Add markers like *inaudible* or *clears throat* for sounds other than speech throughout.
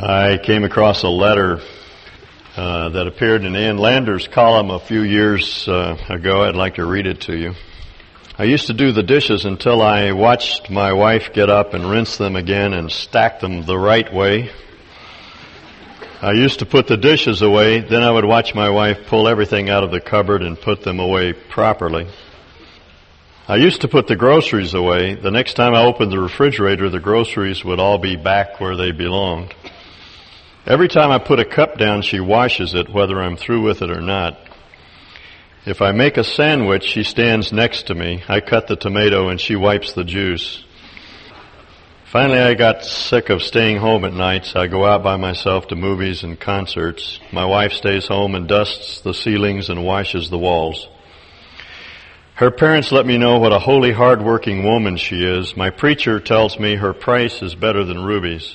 I came across a letter uh, that appeared in Ann Landers' column a few years uh, ago. I'd like to read it to you. I used to do the dishes until I watched my wife get up and rinse them again and stack them the right way. I used to put the dishes away, then I would watch my wife pull everything out of the cupboard and put them away properly. I used to put the groceries away. The next time I opened the refrigerator, the groceries would all be back where they belonged. Every time I put a cup down, she washes it, whether I'm through with it or not. If I make a sandwich, she stands next to me. I cut the tomato and she wipes the juice. Finally, I got sick of staying home at nights. I go out by myself to movies and concerts. My wife stays home and dusts the ceilings and washes the walls. Her parents let me know what a holy, hard-working woman she is. My preacher tells me her price is better than rubies.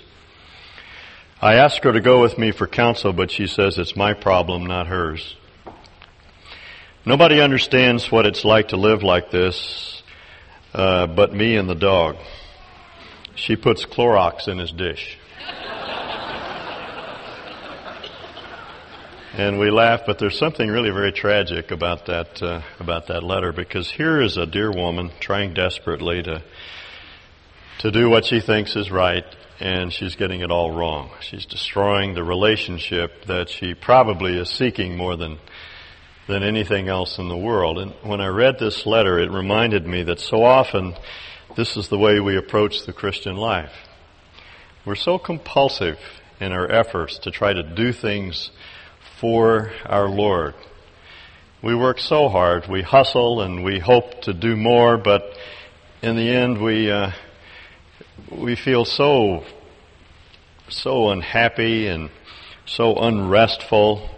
I ask her to go with me for counsel, but she says it's my problem, not hers. Nobody understands what it's like to live like this, uh, but me and the dog. She puts Clorox in his dish. and we laugh, but there's something really very tragic about that uh, about that letter because here is a dear woman trying desperately to to do what she thinks is right, and she's getting it all wrong. She's destroying the relationship that she probably is seeking more than than anything else in the world. And when I read this letter, it reminded me that so often this is the way we approach the Christian life. We're so compulsive in our efforts to try to do things for our Lord. We work so hard, we hustle and we hope to do more, but in the end we uh, we feel so, so unhappy and so unrestful.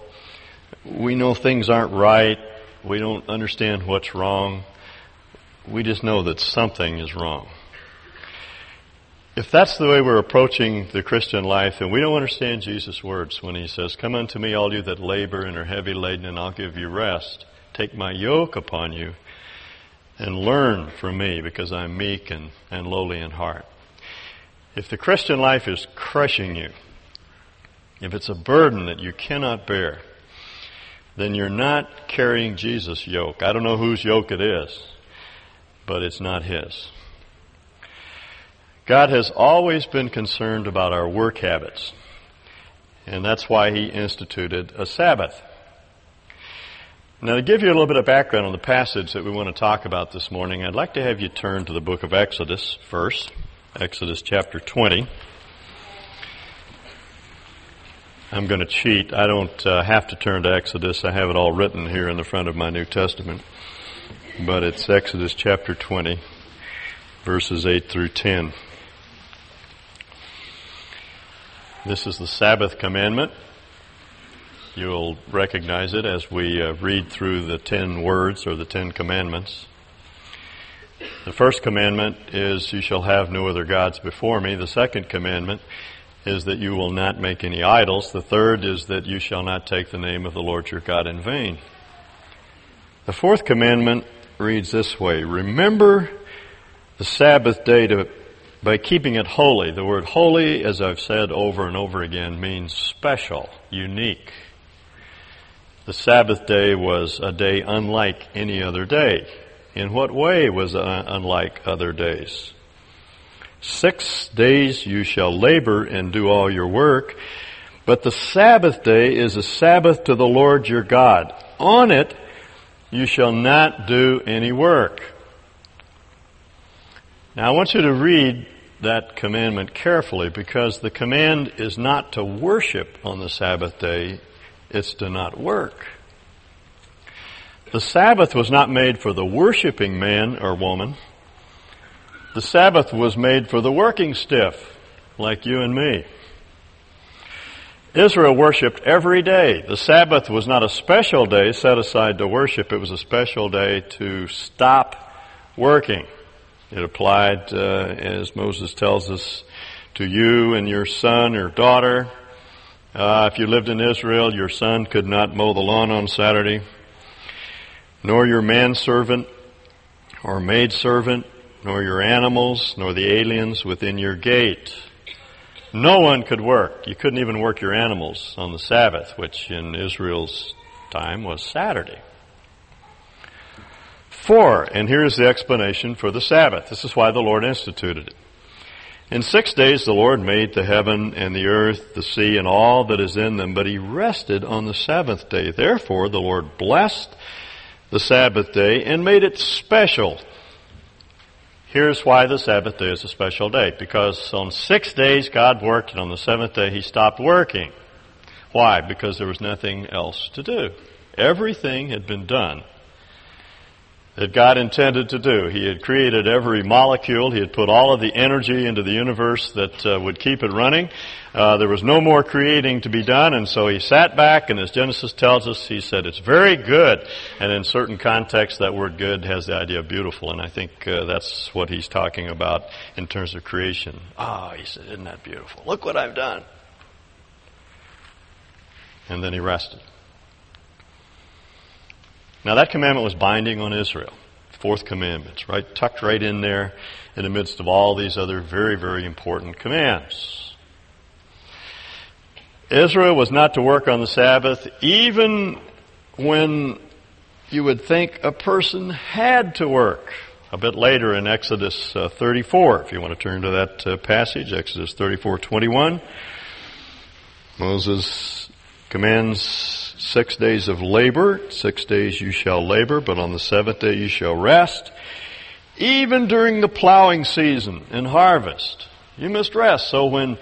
We know things aren't right. We don't understand what's wrong. We just know that something is wrong. If that's the way we're approaching the Christian life, and we don't understand Jesus' words when he says, Come unto me, all you that labor and are heavy laden, and I'll give you rest. Take my yoke upon you and learn from me because I'm meek and, and lowly in heart. If the Christian life is crushing you, if it's a burden that you cannot bear, then you're not carrying Jesus' yoke. I don't know whose yoke it is, but it's not His. God has always been concerned about our work habits, and that's why He instituted a Sabbath. Now, to give you a little bit of background on the passage that we want to talk about this morning, I'd like to have you turn to the book of Exodus first. Exodus chapter 20. I'm going to cheat. I don't uh, have to turn to Exodus. I have it all written here in the front of my New Testament. But it's Exodus chapter 20, verses 8 through 10. This is the Sabbath commandment. You'll recognize it as we uh, read through the ten words or the ten commandments. The first commandment is, You shall have no other gods before me. The second commandment is that you will not make any idols. The third is that you shall not take the name of the Lord your God in vain. The fourth commandment reads this way Remember the Sabbath day to, by keeping it holy. The word holy, as I've said over and over again, means special, unique. The Sabbath day was a day unlike any other day. In what way was it unlike other days? Six days you shall labor and do all your work, but the Sabbath day is a Sabbath to the Lord your God. On it you shall not do any work. Now I want you to read that commandment carefully because the command is not to worship on the Sabbath day, it's to not work. The Sabbath was not made for the worshiping man or woman. The Sabbath was made for the working stiff, like you and me. Israel worshiped every day. The Sabbath was not a special day set aside to worship. It was a special day to stop working. It applied, uh, as Moses tells us, to you and your son or daughter. Uh, if you lived in Israel, your son could not mow the lawn on Saturday nor your manservant or maidservant, nor your animals, nor the aliens within your gate. no one could work. You couldn't even work your animals on the Sabbath, which in Israel's time was Saturday. Four, and here's the explanation for the Sabbath. This is why the Lord instituted it. In six days the Lord made the heaven and the earth, the sea, and all that is in them, but he rested on the seventh day. Therefore the Lord blessed the Sabbath day and made it special. Here's why the Sabbath day is a special day. Because on six days God worked and on the seventh day he stopped working. Why? Because there was nothing else to do. Everything had been done that God intended to do. He had created every molecule. He had put all of the energy into the universe that uh, would keep it running. Uh, there was no more creating to be done, and so he sat back, and as Genesis tells us, he said, it's very good. And in certain contexts, that word good has the idea of beautiful, and I think uh, that's what he's talking about in terms of creation. Ah, oh, he said, isn't that beautiful? Look what I've done. And then he rested. Now that commandment was binding on Israel. Fourth commandment, right? Tucked right in there in the midst of all these other very, very important commands. Israel was not to work on the Sabbath even when you would think a person had to work. A bit later in Exodus uh, 34, if you want to turn to that uh, passage, Exodus 34:21, Moses commands six days of labor. Six days you shall labor, but on the seventh day you shall rest. Even during the plowing season and harvest, you must rest. So when,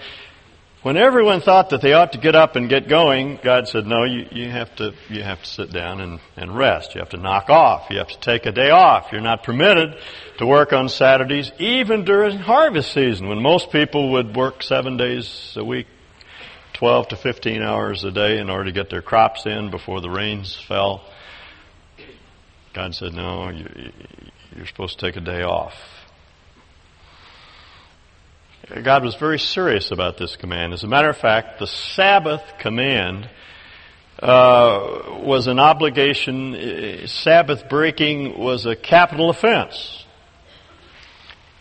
when everyone thought that they ought to get up and get going, God said, no, you, you have to, you have to sit down and, and rest. You have to knock off. You have to take a day off. You're not permitted to work on Saturdays, even during harvest season, when most people would work seven days a week 12 to 15 hours a day in order to get their crops in before the rains fell. God said, no, you, you're supposed to take a day off. God was very serious about this command. As a matter of fact, the Sabbath command uh, was an obligation. Sabbath breaking was a capital offense.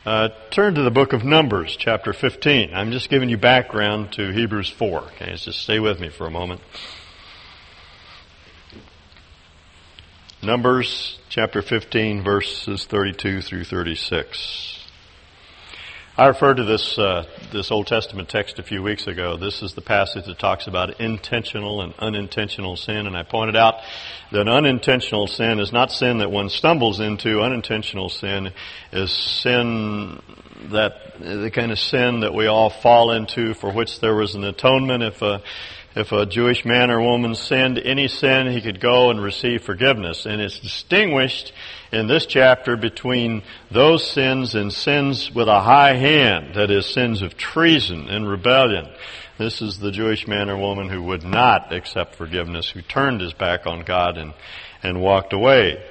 Uh, turn to the book of Numbers, chapter 15. I'm just giving you background to Hebrews 4. Okay, just stay with me for a moment. Numbers, chapter 15, verses 32 through 36. I referred to this uh, this Old Testament text a few weeks ago. This is the passage that talks about intentional and unintentional sin, and I pointed out that unintentional sin is not sin that one stumbles into. Unintentional sin is sin that the kind of sin that we all fall into, for which there was an atonement. If a if a Jewish man or woman sinned any sin, he could go and receive forgiveness, and it's distinguished in this chapter between those sins and sins with a high hand, that is, sins of treason and rebellion. This is the Jewish man or woman who would not accept forgiveness, who turned his back on God and, and walked away.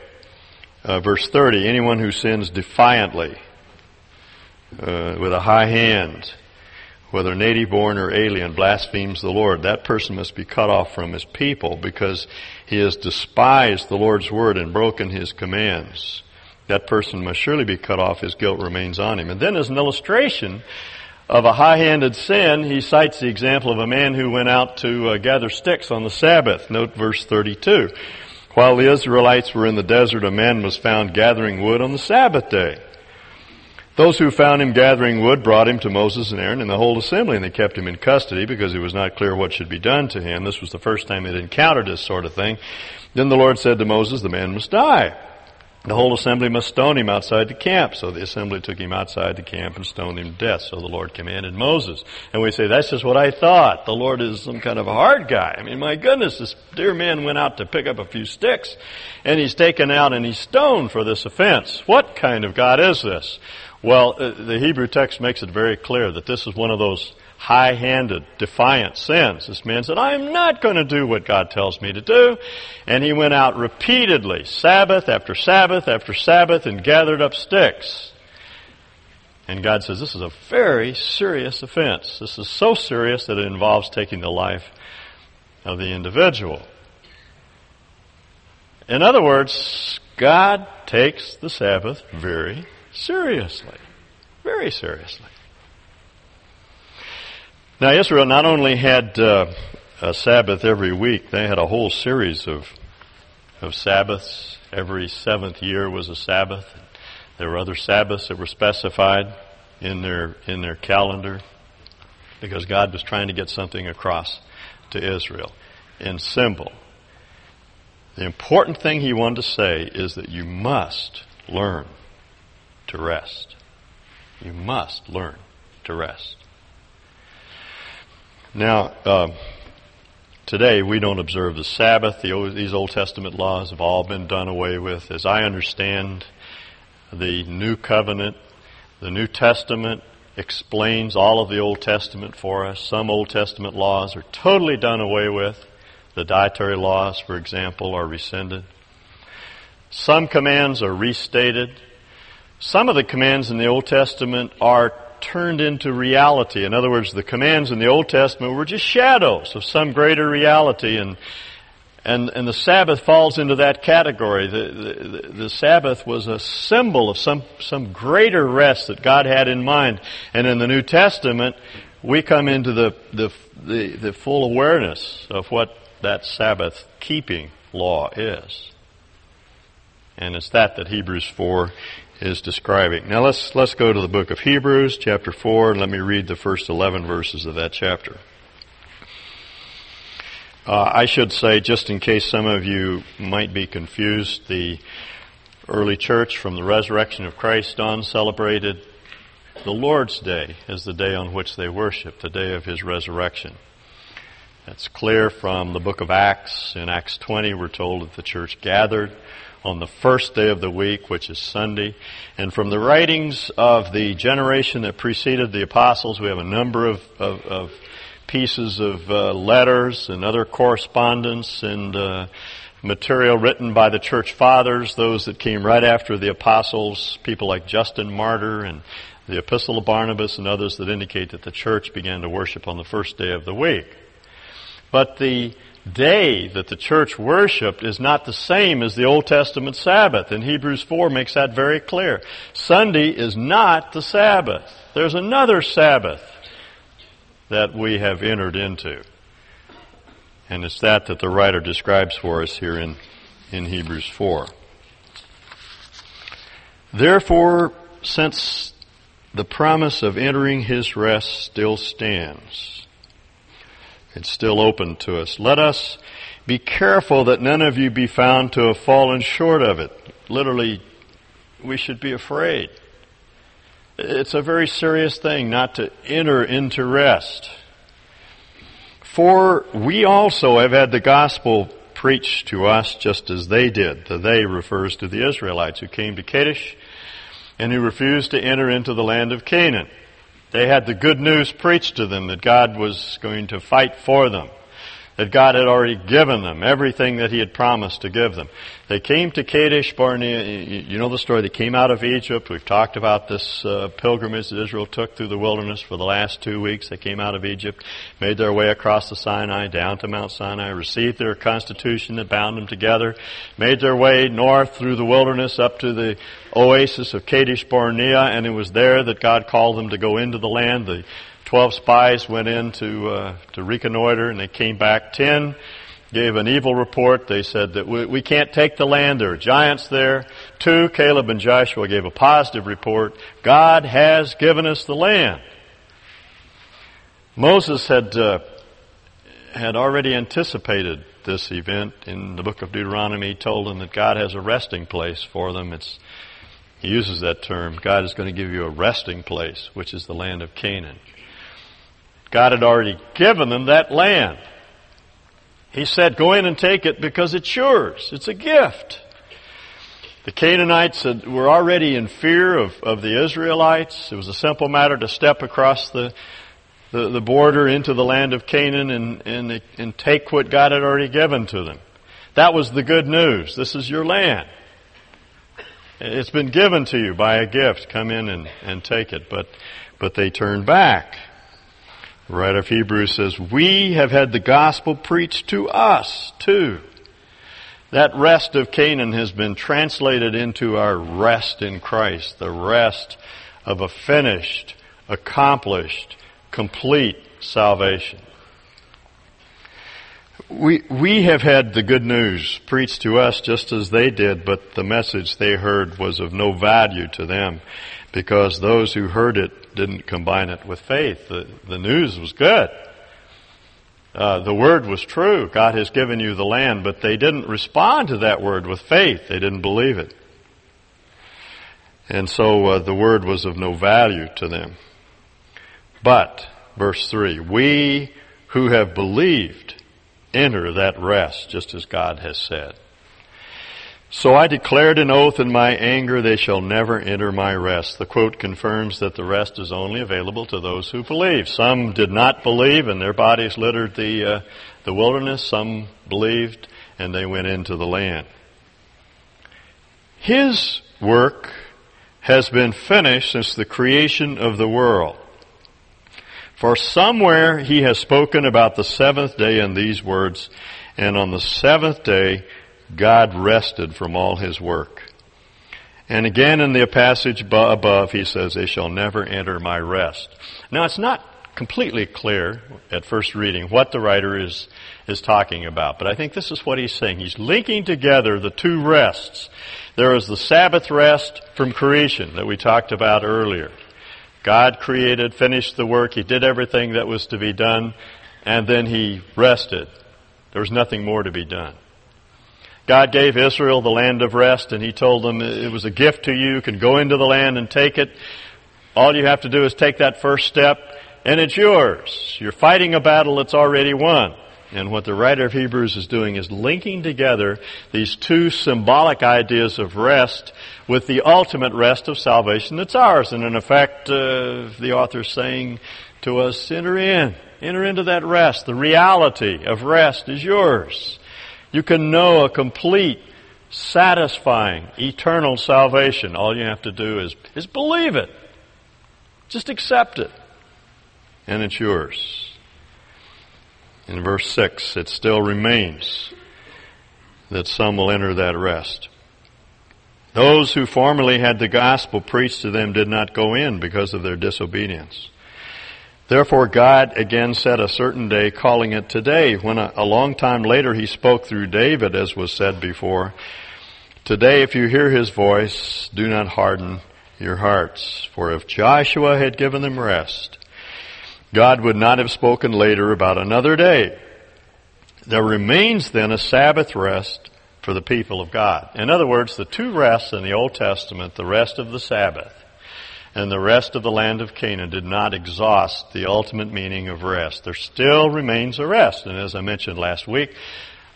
Uh, verse 30, anyone who sins defiantly, uh, with a high hand, whether native born or alien, blasphemes the Lord, that person must be cut off from his people because he has despised the Lord's word and broken his commands. That person must surely be cut off. His guilt remains on him. And then as an illustration of a high-handed sin, he cites the example of a man who went out to uh, gather sticks on the Sabbath. Note verse 32. While the Israelites were in the desert, a man was found gathering wood on the Sabbath day. Those who found him gathering wood brought him to Moses and Aaron and the whole assembly, and they kept him in custody because it was not clear what should be done to him. This was the first time they'd encountered this sort of thing. Then the Lord said to Moses, the man must die. The whole assembly must stone him outside the camp. So the assembly took him outside the camp and stoned him to death. So the Lord commanded Moses. And we say, that's just what I thought. The Lord is some kind of a hard guy. I mean, my goodness, this dear man went out to pick up a few sticks and he's taken out and he's stoned for this offense. What kind of God is this? Well, uh, the Hebrew text makes it very clear that this is one of those high-handed, defiant sins. This man said, I am not going to do what God tells me to do. And he went out repeatedly, Sabbath after Sabbath after Sabbath, and gathered up sticks. And God says, this is a very serious offense. This is so serious that it involves taking the life of the individual. In other words, God takes the Sabbath very seriously. Very seriously. Now Israel not only had uh, a Sabbath every week, they had a whole series of of Sabbaths. Every seventh year was a Sabbath. There were other Sabbaths that were specified in their in their calendar because God was trying to get something across to Israel in symbol. The important thing he wanted to say is that you must learn to rest. You must learn to rest. Now, uh, today we don't observe the Sabbath. The, these Old Testament laws have all been done away with. As I understand the New Covenant, the New Testament explains all of the Old Testament for us. Some Old Testament laws are totally done away with. The dietary laws, for example, are rescinded. Some commands are restated. Some of the commands in the Old Testament are turned into reality. In other words, the commands in the Old Testament were just shadows of some greater reality and and, and the Sabbath falls into that category. The, the, the, Sabbath was a symbol of some, some greater rest that God had in mind. And in the New Testament, we come into the, the, the, the full awareness of what that Sabbath keeping law is. And it's that that Hebrews 4 is describing. Now let's, let's go to the book of Hebrews, chapter 4, and let me read the first 11 verses of that chapter. Uh, I should say, just in case some of you might be confused, the early church from the resurrection of Christ on celebrated the Lord's Day as the day on which they worshiped, the day of His resurrection. That's clear from the book of Acts. In Acts 20, we're told that the church gathered on the first day of the week, which is Sunday. And from the writings of the generation that preceded the apostles, we have a number of, of, of pieces of uh, letters and other correspondence and uh, material written by the church fathers, those that came right after the apostles, people like Justin Martyr and the Epistle of Barnabas and others that indicate that the church began to worship on the first day of the week. But the day that the church worshiped is not the same as the Old Testament Sabbath, and Hebrews 4 makes that very clear. Sunday is not the Sabbath. There's another Sabbath that we have entered into. And it's that that the writer describes for us here in, in Hebrews 4. Therefore, since the promise of entering his rest still stands, it's still open to us. Let us be careful that none of you be found to have fallen short of it. Literally, we should be afraid. It's a very serious thing not to enter into rest. For we also have had the gospel preached to us just as they did. The they refers to the Israelites who came to Kadesh and who refused to enter into the land of Canaan. They had the good news preached to them that God was going to fight for them that God had already given them, everything that He had promised to give them. They came to Kadesh Barnea. You know the story. They came out of Egypt. We've talked about this uh, pilgrimage that Israel took through the wilderness for the last two weeks. They came out of Egypt, made their way across the Sinai, down to Mount Sinai, received their constitution that bound them together, made their way north through the wilderness up to the oasis of Kadesh Barnea, and it was there that God called them to go into the land. The Twelve spies went in to, uh, to reconnoiter and they came back. Ten gave an evil report. They said that we, we can't take the land. There are giants there. Two, Caleb and Joshua gave a positive report. God has given us the land. Moses had, uh, had already anticipated this event in the book of Deuteronomy. He told them that God has a resting place for them. It's, he uses that term. God is going to give you a resting place, which is the land of Canaan. God had already given them that land. He said, go in and take it because it's yours. It's a gift. The Canaanites were already in fear of, of the Israelites. It was a simple matter to step across the, the, the border into the land of Canaan and, and, and take what God had already given to them. That was the good news. This is your land. It's been given to you by a gift. Come in and, and take it. But, but they turned back. The writer of Hebrews says, we have had the gospel preached to us too. That rest of Canaan has been translated into our rest in Christ, the rest of a finished, accomplished, complete salvation. We, we have had the good news preached to us just as they did, but the message they heard was of no value to them because those who heard it didn't combine it with faith. The, the news was good. Uh, the word was true. God has given you the land, but they didn't respond to that word with faith. They didn't believe it. And so uh, the word was of no value to them. But, verse 3, we who have believed enter that rest, just as God has said. So I declared an oath in my anger, they shall never enter my rest. The quote confirms that the rest is only available to those who believe. Some did not believe and their bodies littered the, uh, the wilderness. Some believed and they went into the land. His work has been finished since the creation of the world. For somewhere he has spoken about the seventh day in these words, and on the seventh day God rested from all his work. And again in the passage above he says, they shall never enter my rest. Now it's not completely clear at first reading what the writer is, is talking about, but I think this is what he's saying. He's linking together the two rests. There is the Sabbath rest from creation that we talked about earlier. God created, finished the work, He did everything that was to be done, and then He rested. There was nothing more to be done. God gave Israel the land of rest and He told them it was a gift to you, you can go into the land and take it. All you have to do is take that first step and it's yours. You're fighting a battle that's already won. And what the writer of Hebrews is doing is linking together these two symbolic ideas of rest with the ultimate rest of salvation that's ours. And in effect, uh, the author's saying to us, enter in. Enter into that rest. The reality of rest is yours. You can know a complete, satisfying, eternal salvation. All you have to do is, is believe it. Just accept it. And it's yours. In verse 6, it still remains that some will enter that rest. Those who formerly had the gospel preached to them did not go in because of their disobedience. Therefore God again set a certain day, calling it today, when a, a, long time later he spoke through David, as was said before. Today if you hear his voice, do not harden your hearts. For if Joshua had given them rest, God would not have spoken later about another day. There remains then a Sabbath rest for the people of God. In other words, the two rests in the Old Testament, the rest of the Sabbath and the rest of the land of Canaan did not exhaust the ultimate meaning of rest. There still remains a rest. And as I mentioned last week,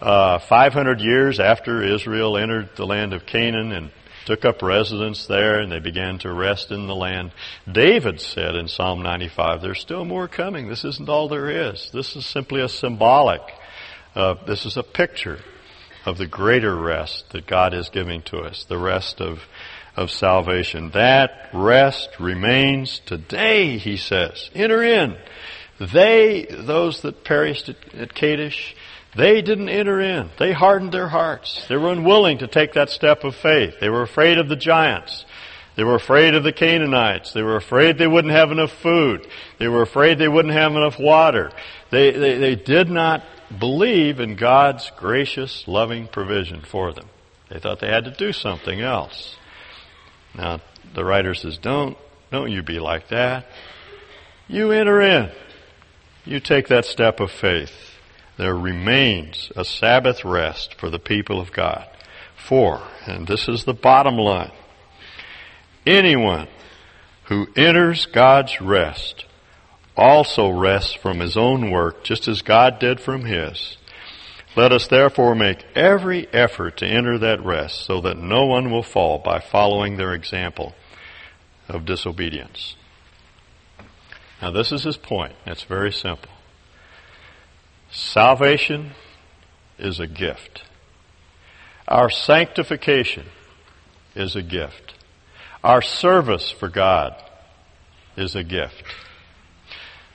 uh, 500 years after Israel entered the land of Canaan and took up residence there and they began to rest in the land. David said in Psalm 95, there's still more coming. This isn't all there is. This is simply a symbolic. Uh, this is a picture of the greater rest that God is giving to us, the rest of, of salvation. That rest remains today, he says. Enter in. They, those that perished at, at Kadesh, they didn't enter in. They hardened their hearts. They were unwilling to take that step of faith. They were afraid of the giants. They were afraid of the Canaanites. They were afraid they wouldn't have enough food. They were afraid they wouldn't have enough water. They, they, they did not believe in God's gracious, loving provision for them. They thought they had to do something else. Now, the writer says, don't, don't you be like that. You enter in. You take that step of faith there remains a Sabbath rest for the people of God. For, and this is the bottom line, anyone who enters God's rest also rests from his own work, just as God did from his. Let us therefore make every effort to enter that rest so that no one will fall by following their example of disobedience. Now this is his point. It's very simple. Salvation is a gift. Our sanctification is a gift. Our service for God is a gift.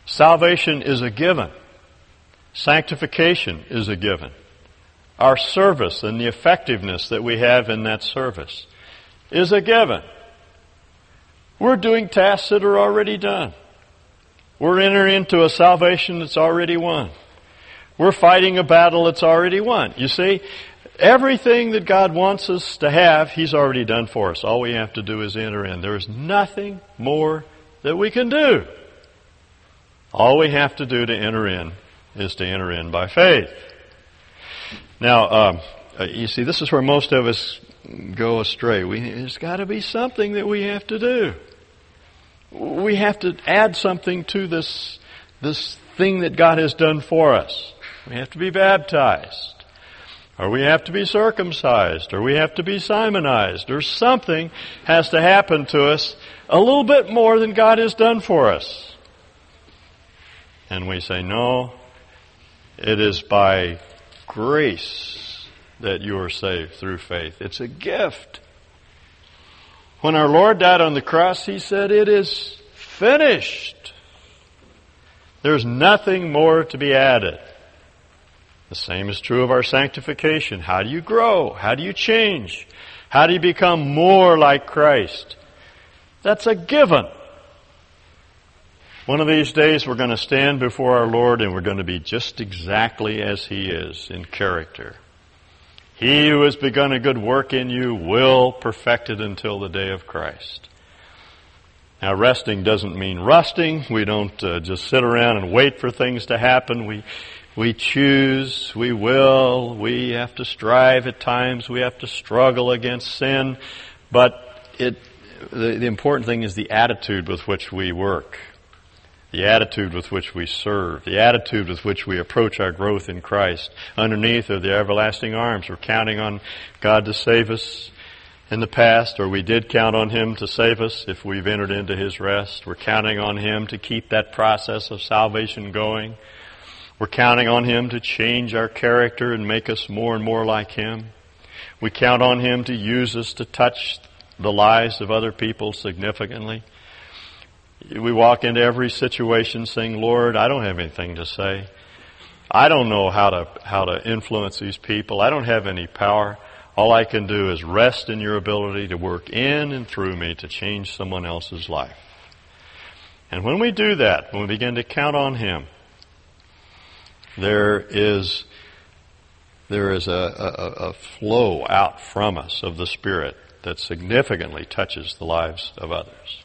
Salvation is a given. Sanctification is a given. Our service and the effectiveness that we have in that service is a given. We're doing tasks that are already done. We're entering into a salvation that's already won. We're fighting a battle that's already won. You see, everything that God wants us to have, He's already done for us. All we have to do is enter in. There is nothing more that we can do. All we have to do to enter in is to enter in by faith. Now, um, uh, you see, this is where most of us go astray. We, there's got to be something that we have to do. We have to add something to this, this thing that God has done for us. We have to be baptized. Or we have to be circumcised. Or we have to be Simonized. Or something has to happen to us a little bit more than God has done for us. And we say, no, it is by grace that you are saved through faith. It's a gift. When our Lord died on the cross, He said, it is finished. There's nothing more to be added. The same is true of our sanctification. How do you grow? How do you change? How do you become more like Christ? That's a given. One of these days we're going to stand before our Lord and we're going to be just exactly as He is in character. He who has begun a good work in you will perfect it until the day of Christ. Now resting doesn't mean rusting. We don't uh, just sit around and wait for things to happen. We, we choose, we will, we have to strive at times, we have to struggle against sin, but it, the, the important thing is the attitude with which we work the attitude with which we serve, the attitude with which we approach our growth in Christ. Underneath are the everlasting arms. We're counting on God to save us in the past, or we did count on Him to save us if we've entered into His rest. We're counting on Him to keep that process of salvation going. We're counting on Him to change our character and make us more and more like Him. We count on Him to use us to touch the lives of other people significantly. We walk into every situation saying, Lord, I don't have anything to say. I don't know how to, how to influence these people. I don't have any power. All I can do is rest in your ability to work in and through me to change someone else's life. And when we do that, when we begin to count on Him, there is, there is a, a, a flow out from us of the Spirit that significantly touches the lives of others.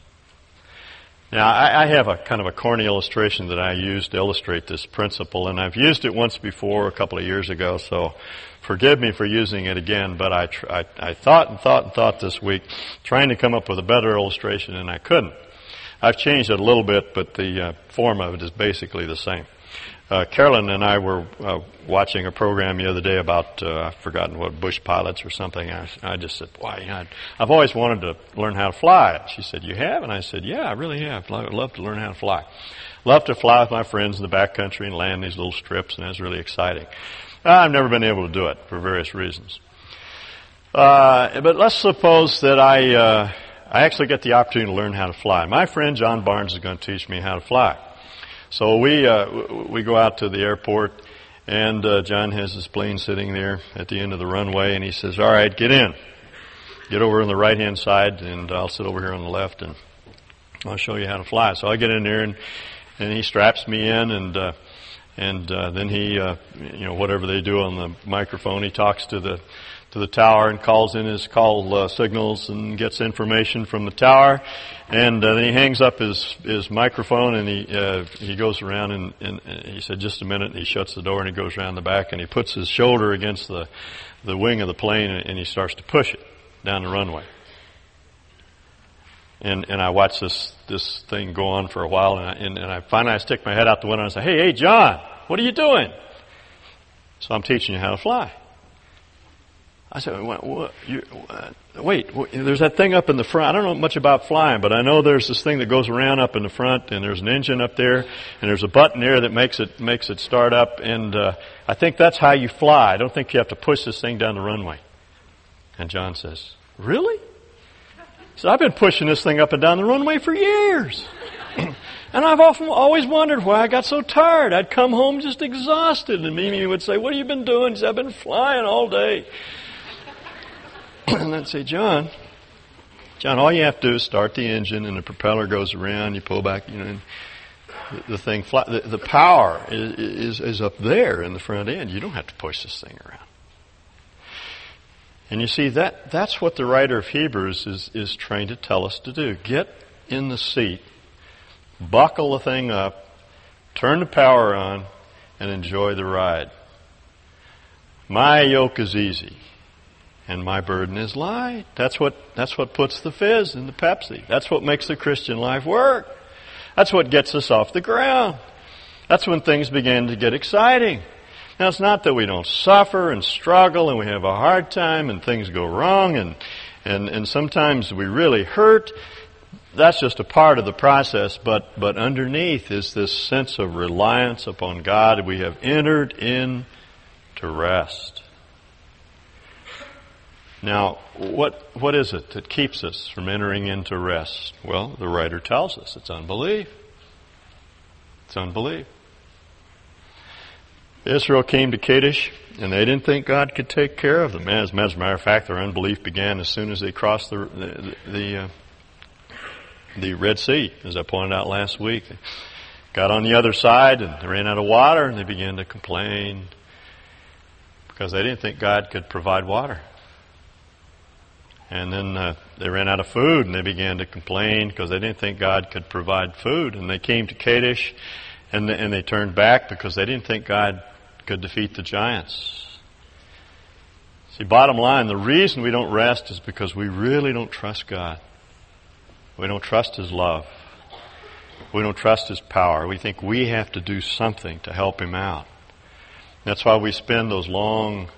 Now, I, I have a kind of a corny illustration that I use to illustrate this principle, and I've used it once before a couple of years ago, so forgive me for using it again, but I, tr- I, I thought and thought and thought this week, trying to come up with a better illustration, and I couldn't. I've changed it a little bit, but the uh, form of it is basically the same uh, Carolyn and I were uh, watching a program the other day about uh, I've forgotten what bush pilots or something. I, I just said, "Why? You know, I've always wanted to learn how to fly." She said, "You have?" And I said, "Yeah, I really have. I'd love to learn how to fly. Love to fly with my friends in the back country and land these little strips, and that's really exciting." I've never been able to do it for various reasons. Uh, but let's suppose that I uh, I actually get the opportunity to learn how to fly. My friend John Barnes is going to teach me how to fly. So we uh, we go out to the airport, and uh, John has his plane sitting there at the end of the runway, and he says, "All right, get in. Get over on the right hand side, and I'll sit over here on the left, and I'll show you how to fly." So I get in there, and and he straps me in, and uh, and uh, then he, uh, you know, whatever they do on the microphone, he talks to the to the tower and calls in his call uh, signals and gets information from the tower. And uh, then he hangs up his his microphone and he uh, he goes around and, and, and he said just a minute and he shuts the door and he goes around the back and he puts his shoulder against the the wing of the plane and, and he starts to push it down the runway. And and I watch this this thing go on for a while and I, and, and I finally I stick my head out the window and I say, Hey, hey, John, what are you doing? So I'm teaching you how to fly. I said, what, what, you, uh, wait, there's that thing up in the front. I don't know much about flying, but I know there's this thing that goes around up in the front, and there's an engine up there, and there's a button there that makes it makes it start up, and uh, I think that's how you fly. I don't think you have to push this thing down the runway. And John says, really? So I've been pushing this thing up and down the runway for years. *clears throat* and I've often always wondered why I got so tired. I'd come home just exhausted, and Mimi would say, "What have you been doing?" Said, "I've been flying all day." And I'd say, John, John, all you have to do is start the engine and the propeller goes around, you pull back, you know, and the thing fly. The, the power is, is, is up there in the front end. You don't have to push this thing around. And you see that that's what the writer of Hebrews is is trying to tell us to do. Get in the seat, buckle the thing up, turn the power on, and enjoy the ride. My yoke is easy, and my burden is light. That's what that's what puts the fizz in the Pepsi. That's what makes the Christian life work. That's what gets us off the ground. That's when things begin to get exciting. Now it's not that we don't suffer and struggle and we have a hard time and things go wrong and, and, and sometimes we really hurt. That's just a part of the process, but, but underneath is this sense of reliance upon God. We have entered in to rest. Now, what, what is it that keeps us from entering into rest? Well, the writer tells us it's unbelief. It's unbelief. Israel came to Kadesh, and they didn't think God could take care of them. As, a matter of fact, their unbelief began as soon as they crossed the the the, uh, the Red Sea, as I pointed out last week. They got on the other side, and they ran out of water, and they began to complain because they didn't think God could provide water. And then uh, they ran out of food, and they began to complain because they didn't think God could provide food. And they came to Kadesh, and they, and they turned back because they didn't think God could defeat the giants. See, bottom line, the reason we don't rest is because we really don't trust God. We don't trust His love. We don't trust His power. We think we have to do something to help Him out. That's why we spend those long,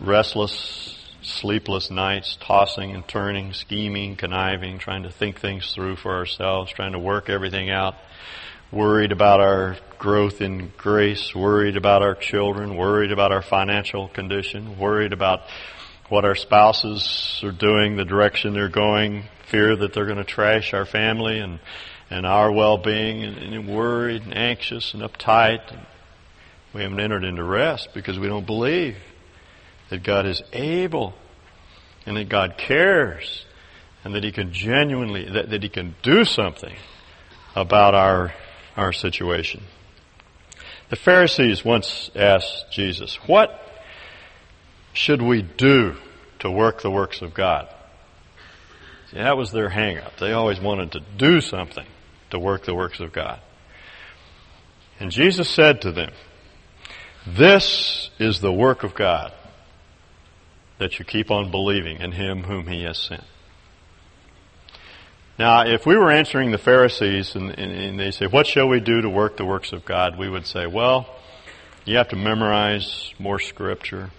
restless, sleepless nights tossing and turning, scheming, conniving, trying to think things through for ourselves, trying to work everything out worried about our growth in grace, worried about our children, worried about our financial condition, worried about what our spouses are doing, the direction they're going, fear that they're going to trash our family and, and our well-being, and, and worried and anxious and uptight. We haven't entered into rest because we don't believe that God is able and that God cares and that He can genuinely, that, that He can do something about our our situation. The Pharisees once asked Jesus, What should we do to work the works of God? See, that was their hang up. They always wanted to do something to work the works of God. And Jesus said to them, This is the work of God, that you keep on believing in Him whom He has sent. Now, if we were answering the Pharisees and, and, and, they say, what shall we do to work the works of God? We would say, well, you have to memorize more scripture.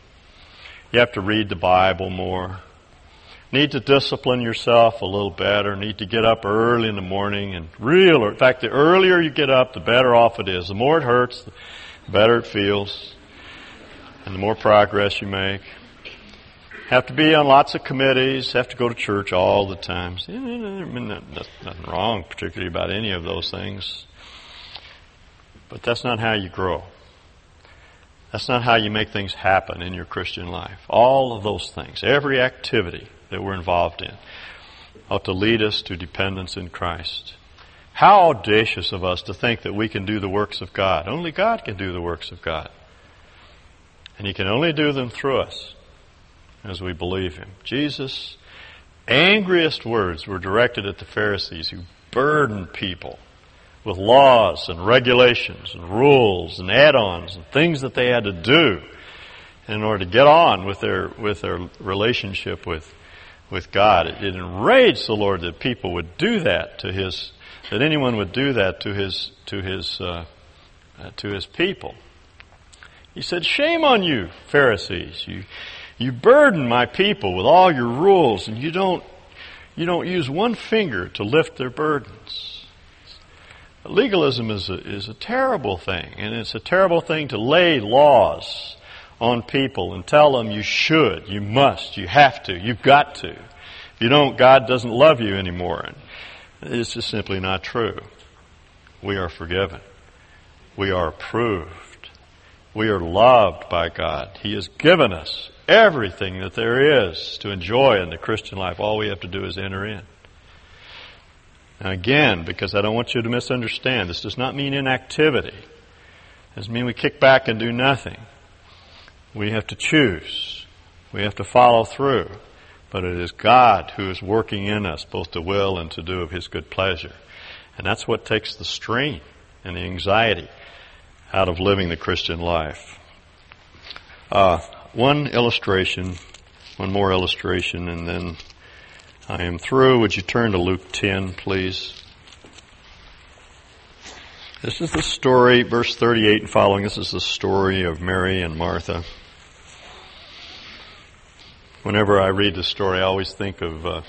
You have to read the Bible more. Need to discipline yourself a little better. Need to get up early in the morning and real, in fact, the earlier you get up, the better off it is. The more it hurts, the better it feels. And the more progress you make have to be on lots of committees, have to go to church all the time. I mean, nothing wrong particularly about any of those things. But that's not how you grow. That's not how you make things happen in your Christian life. All of those things, every activity that we're involved in, ought to lead us to dependence in Christ. How audacious of us to think that we can do the works of God. Only God can do the works of God. And He can only do them through us as we believe him. Jesus' angriest words were directed at the Pharisees who burdened people with laws and regulations and rules and add-ons and things that they had to do in order to get on with their with their relationship with with God. It, it enraged the Lord that people would do that to his that anyone would do that to his to his uh, uh, to his people. He said, "Shame on you, Pharisees! You you burden my people with all your rules and you don't, you don't use one finger to lift their burdens. Legalism is a, is a terrible thing and it's a terrible thing to lay laws on people and tell them you should, you must, you have to, you've got to. If you don't, God doesn't love you anymore. And it's just simply not true. We are forgiven. We are approved. We are loved by God. He has given us everything that there is to enjoy in the Christian life. All we have to do is enter in. Now again, because I don't want you to misunderstand, this does not mean inactivity. It doesn't mean we kick back and do nothing. We have to choose. We have to follow through. But it is God who is working in us both to will and to do of His good pleasure. And that's what takes the strain and the anxiety out of living the Christian life. Uh, one illustration, one more illustration, and then I am through. Would you turn to Luke 10, please? This is the story, verse 38 and following. This is the story of Mary and Martha. Whenever I read this story, I always think of uh,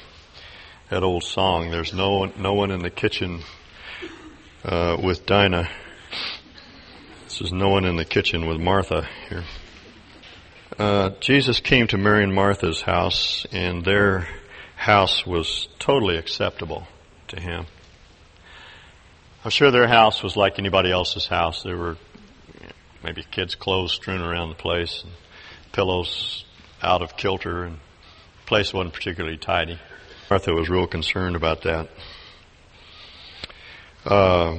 that old song. There's no one, no one in the kitchen uh, with Dinah. This is no one in the kitchen with Martha here. Uh, Jesus came to Mary and Martha's house, and their house was totally acceptable to him. I'm sure their house was like anybody else's house. There were maybe kids' clothes strewn around the place, and pillows out of kilter, and the place wasn't particularly tidy. Martha was real concerned about that. Uh,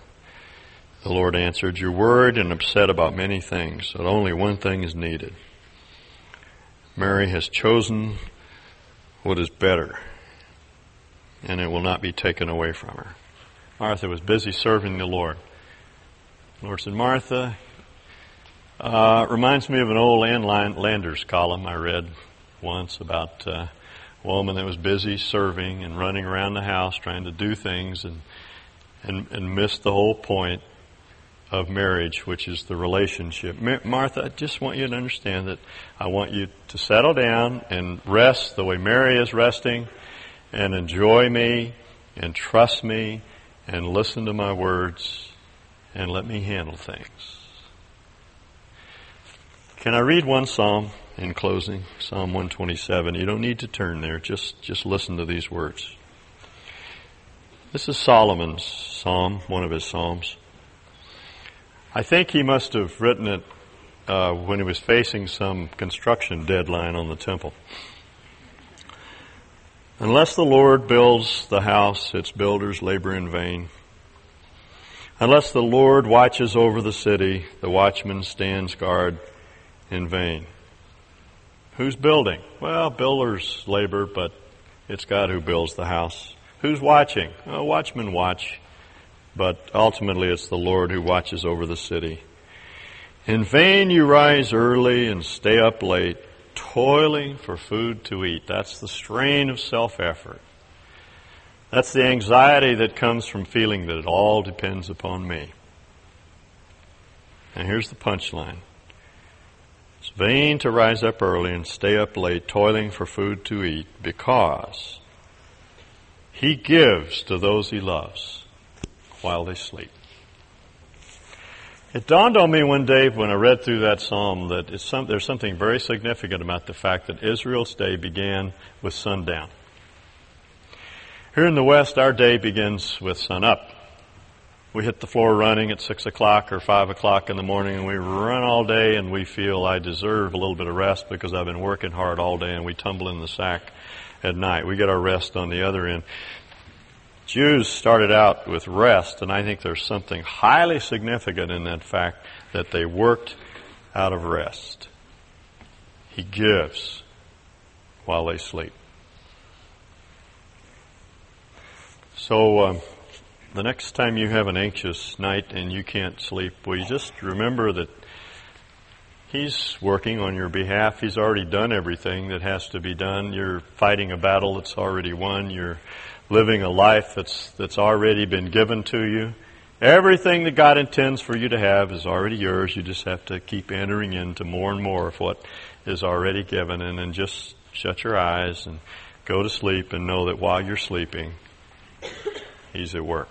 the Lord answered, You're worried and upset about many things, but only one thing is needed. Mary has chosen what is better, and it will not be taken away from her. Martha was busy serving the Lord. The Lord said, Martha, uh, reminds me of an old Landers column I read once about uh, a woman that was busy serving and running around the house trying to do things and, and, and missed the whole point of marriage, which is the relationship. Martha, I just want you to understand that I want you to settle down and rest the way Mary is resting and enjoy me and trust me and listen to my words and let me handle things. Can I read one psalm in closing? Psalm 127. You don't need to turn there. Just, just listen to these words. This is Solomon's psalm, one of his psalms. I think he must have written it uh, when he was facing some construction deadline on the temple. Unless the Lord builds the house, its builders labor in vain. Unless the Lord watches over the city, the watchman stands guard in vain. Who's building? Well, builders labor, but it's God who builds the house. Who's watching? Well, watchmen watch but ultimately it's the Lord who watches over the city. In vain you rise early and stay up late, toiling for food to eat. That's the strain of self-effort. That's the anxiety that comes from feeling that it all depends upon me. And here's the punchline. It's vain to rise up early and stay up late, toiling for food to eat, because He gives to those He loves while they sleep. It dawned on me one day when I read through that psalm that some, there's something very significant about the fact that Israel's day began with sundown. Here in the West, our day begins with sun up. We hit the floor running at six o'clock or five o'clock in the morning and we run all day and we feel I deserve a little bit of rest because I've been working hard all day and we tumble in the sack at night. We get our rest on the other end. Jews started out with rest, and I think there's something highly significant in that fact that they worked out of rest. He gives while they sleep. So, um, the next time you have an anxious night and you can't sleep, will you just remember that He's working on your behalf. He's already done everything that has to be done. You're fighting a battle that's already won. You're living a life that's, that's already been given to you. Everything that God intends for you to have is already yours. You just have to keep entering into more and more of what is already given and then just shut your eyes and go to sleep and know that while you're sleeping, He's at work.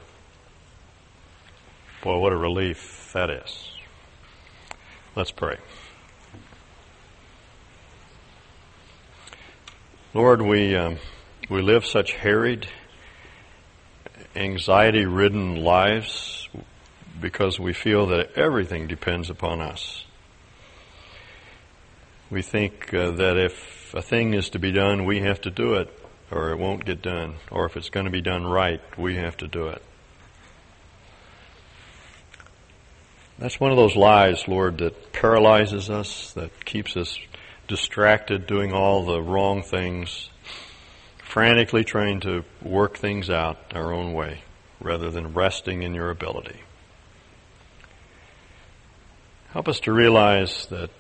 Boy, what a relief that is. Let's pray. Lord, we um, we live such harried, anxiety-ridden lives because we feel that everything depends upon us. We think uh, that if a thing is to be done, we have to do it, or it won't get done. Or if it's going to be done right, we have to do it. That's one of those lies, Lord, that paralyzes us, that keeps us distracted, doing all the wrong things, frantically trying to work things out our own way, rather than resting in your ability. Help us to realize that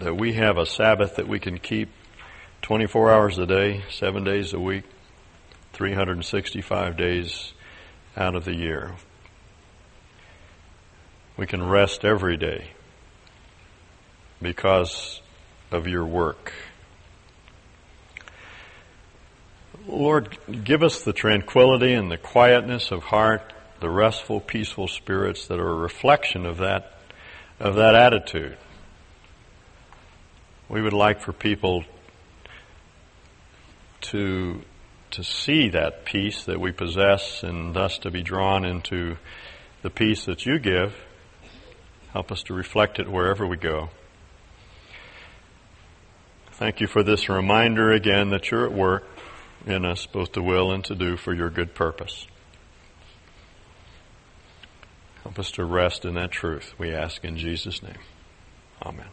that we have a Sabbath that we can keep 24 hours a day, seven days a week, 365 days out of the year. We can rest every day because of your work. Lord, give us the tranquility and the quietness of heart, the restful, peaceful spirits that are a reflection of that, of that attitude. We would like for people to, to see that peace that we possess and thus to be drawn into the peace that you give Help us to reflect it wherever we go. Thank you for this reminder again that you're at work in us, both to will and to do for your good purpose. Help us to rest in that truth, we ask in Jesus' name. Amen.